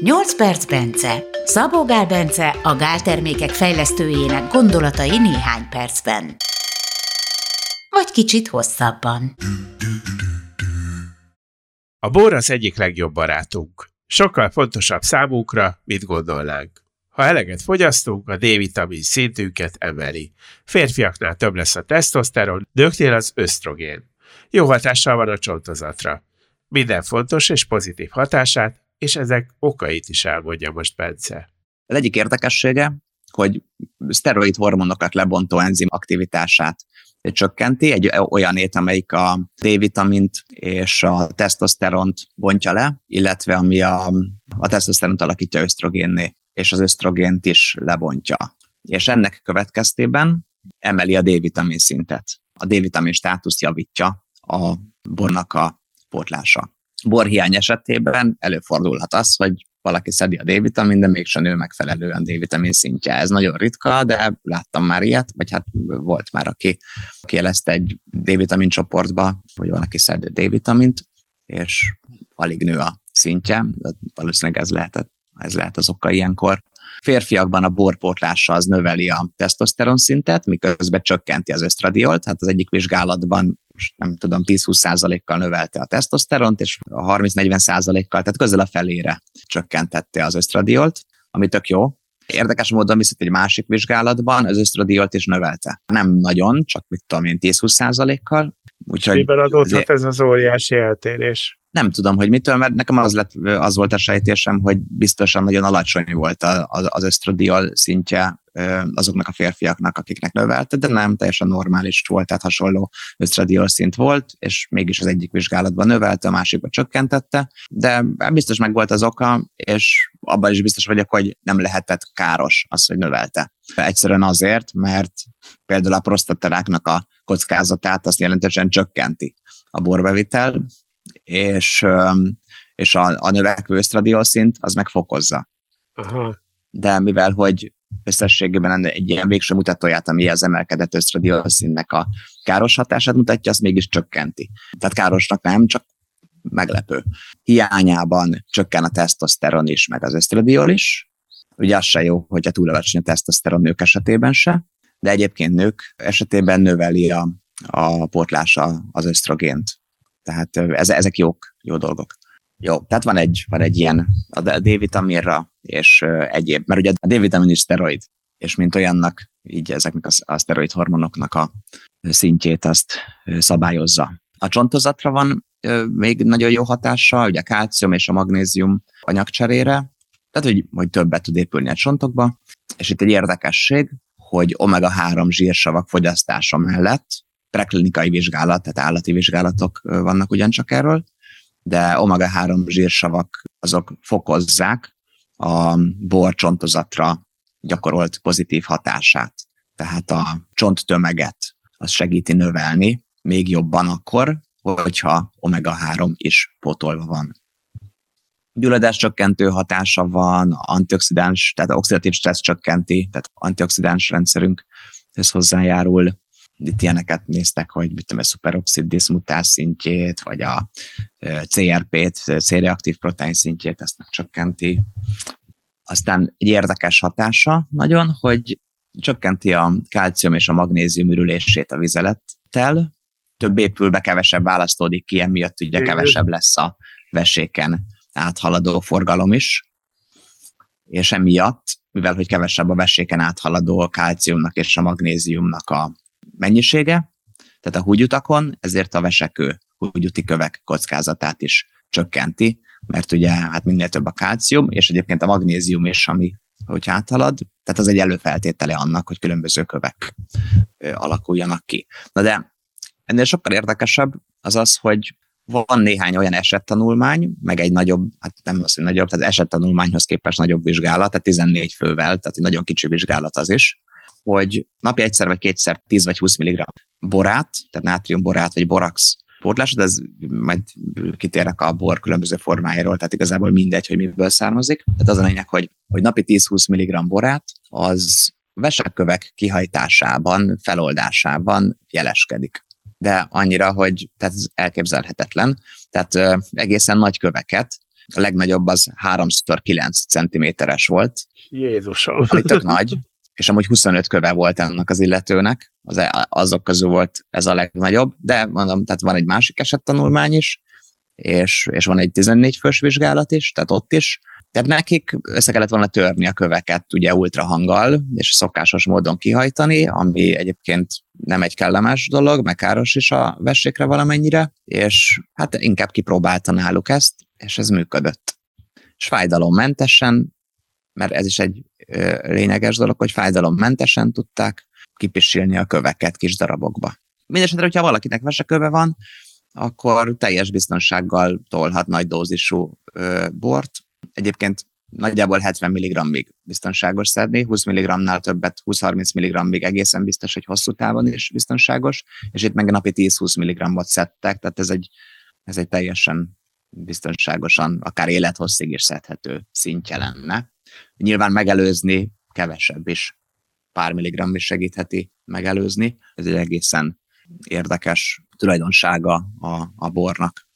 8 perc Bence. Szabó Gál Bence a gáltermékek fejlesztőjének gondolatai néhány percben. Vagy kicsit hosszabban. A bor az egyik legjobb barátunk. Sokkal fontosabb számunkra, mit gondolnánk. Ha eleget fogyasztunk, a D-vitamin szintünket emeli. Férfiaknál több lesz a tesztoszteron, nőknél az ösztrogén. Jó hatással van a csontozatra. Minden fontos és pozitív hatását, és ezek okait is elmondja most Bence. Az egyik érdekessége, hogy szteroid hormonokat lebontó enzim aktivitását csökkenti, egy olyan ét, amelyik a D-vitamint és a tesztoszteront bontja le, illetve ami a, a tesztoszteront alakítja ösztrogénné, és az ösztrogént is lebontja. És ennek következtében emeli a D-vitamin szintet. A D-vitamin státuszt javítja a bornak a pótlása. Borhiány esetében előfordulhat az, hogy valaki szedi a D-vitamin, de mégsem nő megfelelően D-vitamin szintje. Ez nagyon ritka, de láttam már ilyet, vagy hát volt már, aki kielezte egy D-vitamin csoportba, hogy valaki szed D-vitamint, és alig nő a szintje, de valószínűleg ez lehetett, ez lehet az oka ilyenkor. Férfiakban a borpótlása az növeli a tesztoszteron szintet, miközben csökkenti az ösztradiolt. Hát az egyik vizsgálatban nem tudom, 10-20 kal növelte a tesztoszteront, és a 30-40 kal tehát közel a felére csökkentette az ösztradiolt, ami tök jó. Érdekes módon viszont egy másik vizsgálatban az ösztradiolt is növelte. Nem nagyon, csak mit tudom én, 10-20% kal Úgyhogy Miben adódhat ez az óriási eltérés? Nem tudom, hogy mitől, mert nekem az, lett, az volt a sejtésem, hogy biztosan nagyon alacsony volt az ösztradiol szintje azoknak a férfiaknak, akiknek növelte, de nem, teljesen normális volt, tehát hasonló ösztradiol szint volt, és mégis az egyik vizsgálatban növelte, a másikban csökkentette, de biztos meg volt az oka, és abban is biztos vagyok, hogy nem lehetett káros az, hogy növelte. Egyszerűen azért, mert például a prostataráknak a kockázatát azt jelentősen csökkenti a borbevitel, és, és a, a növekvő ösztradiol szint az megfokozza. Aha. De mivel, hogy összességében egy ilyen végső mutatóját, ami az emelkedett ösztradiol színnek a káros hatását mutatja, azt mégis csökkenti. Tehát károsnak nem, csak meglepő. Hiányában csökken a tesztoszteron is, meg az ösztradiol is. Ugye az se jó, hogyha túl alacsony a tesztoszteron nők esetében se, de egyébként nők esetében növeli a, a portlása az ösztrogént. Tehát ezek jók, jó dolgok. Jó, tehát van egy, van egy ilyen a D-vitaminra és egyéb, mert ugye a D-vitamin is szteroid, és mint olyannak, így ezeknek a, a szteroid hormonoknak a szintjét azt szabályozza. A csontozatra van még nagyon jó hatása, ugye a kálcium és a magnézium anyagcserére, tehát hogy, hogy többet tud épülni a csontokba, és itt egy érdekesség, hogy omega-3 zsírsavak fogyasztása mellett preklinikai vizsgálat, tehát állati vizsgálatok vannak ugyancsak erről, de omega-3 zsírsavak azok fokozzák a borcsontozatra gyakorolt pozitív hatását. Tehát a csonttömeget az segíti növelni, még jobban akkor, hogyha omega-3 is potolva van. Gyulladás csökkentő hatása van, antioxidáns, tehát oxidatív stressz csökkenti, tehát antioxidáns rendszerünk ez hozzájárul, itt ilyeneket néztek, hogy mit tudom, a szuperoxid diszmutás szintjét, vagy a CRP-t, C-reaktív protein szintjét, ezt megcsökkenti. Aztán egy érdekes hatása nagyon, hogy csökkenti a kálcium és a magnézium ürülését a vizelettel, több épülbe kevesebb választódik ki, emiatt ugye kevesebb lesz a veséken áthaladó forgalom is, és emiatt, mivel hogy kevesebb a veséken áthaladó a kálciumnak és a magnéziumnak a mennyisége, tehát a húgyutakon, ezért a vesekő húgyuti kövek kockázatát is csökkenti, mert ugye hát minél több a kálcium, és egyébként a magnézium is, ami hogy áthalad, tehát az egy előfeltétele annak, hogy különböző kövek alakuljanak ki. Na de ennél sokkal érdekesebb az az, hogy van néhány olyan esettanulmány, meg egy nagyobb, hát nem az, hogy nagyobb, tehát esettanulmányhoz képest nagyobb vizsgálat, tehát 14 fővel, tehát egy nagyon kicsi vizsgálat az is, hogy napi egyszer vagy kétszer 10 vagy 20 mg borát, tehát nátriumborát vagy borax pótlásod, ez majd kitérek a bor különböző formájáról, tehát igazából mindegy, hogy miből származik. Tehát az a lényeg, hogy, hogy napi 10-20 mg borát, az vesekövek kihajtásában, feloldásában jeleskedik. De annyira, hogy tehát ez elképzelhetetlen. Tehát ö, egészen nagy köveket A legnagyobb az 3x9 cm-es volt. Jézusom. Ami tök nagy, és amúgy 25 köve volt ennek az illetőnek, az, azok közül volt ez a legnagyobb, de mondom, tehát van egy másik esettanulmány is, és, és van egy 14 fős vizsgálat is, tehát ott is. Tehát nekik össze kellett volna törni a köveket ugye ultrahanggal, és szokásos módon kihajtani, ami egyébként nem egy kellemes dolog, meg káros is a vessékre valamennyire, és hát inkább kipróbálta náluk ezt, és ez működött. És fájdalommentesen, mert ez is egy lényeges dolog, hogy fájdalommentesen tudták kipisilni a köveket kis darabokba. Mindenesetre, hogyha valakinek veseköve van, akkor teljes biztonsággal tolhat nagy dózisú bort. Egyébként nagyjából 70 mg-ig biztonságos szedni, 20 mg-nál többet, 20-30 mg-ig egészen biztos, hogy hosszú távon is biztonságos, és itt meg napi 10-20 mg-ot szedtek, tehát ez egy, ez egy teljesen biztonságosan, akár élethosszig is szedhető szintje lenne. Nyilván megelőzni kevesebb is, pár milligram is segítheti megelőzni. Ez egy egészen érdekes tulajdonsága a, a bornak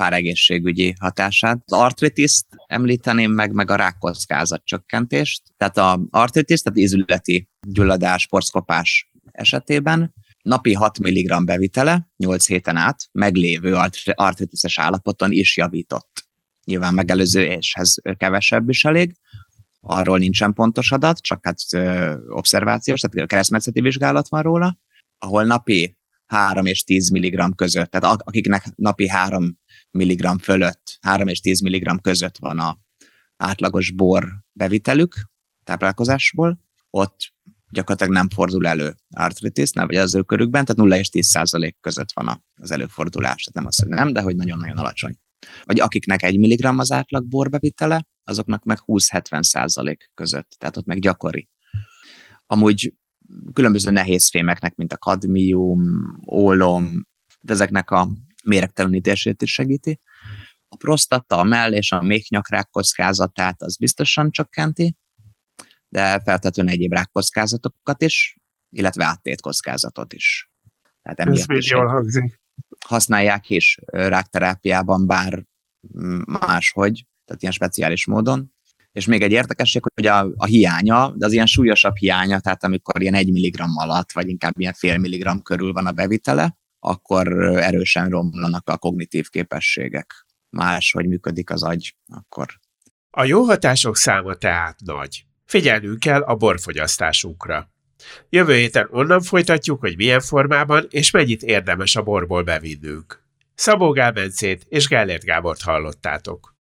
pár egészségügyi hatását. Az artritiszt említeném meg, meg a rákkockázat csökkentést. Tehát a artritis, tehát ízületi gyulladás, porszkopás esetében napi 6 mg bevitele 8 héten át meglévő artritises állapoton is javított. Nyilván megelőző éshez kevesebb is elég, arról nincsen pontos adat, csak hát ö, obszervációs, tehát keresztmetszeti vizsgálat van róla, ahol napi 3 és 10 mg között, tehát akiknek napi 3 mg fölött, 3 és 10 mg között van a átlagos bor bevitelük táplálkozásból, ott gyakorlatilag nem fordul elő artritis, vagy az ő körükben, tehát 0 és 10 százalék között van az előfordulás. Tehát nem az, hogy nem, de hogy nagyon-nagyon alacsony. Vagy akiknek 1 mg az átlag borbevitele, azoknak meg 20-70 százalék között, tehát ott meg gyakori. Amúgy különböző nehéz fémeknek, mint a kadmium, ólom, de ezeknek a méregtelenítését is segíti. A prostata, a mell és a méhnyakrák kockázatát az biztosan csökkenti, de feltetően egyéb rákkockázatokat is, illetve áttét kockázatot is. Tehát még jól hangzik. Használják is rákterápiában, bár máshogy, tehát ilyen speciális módon. És még egy érdekesség, hogy a, a hiánya, de az ilyen súlyosabb hiánya, tehát amikor ilyen egy milligram alatt, vagy inkább ilyen fél milligram körül van a bevitele, akkor erősen romlanak a kognitív képességek. Máshogy működik az agy, akkor. A jó hatások száma tehát nagy. Figyelnünk kell a borfogyasztásunkra. Jövő héten onnan folytatjuk, hogy milyen formában és mennyit érdemes a borból bevinnünk. Szabó Gál Bencét és Gellért Gábort hallottátok.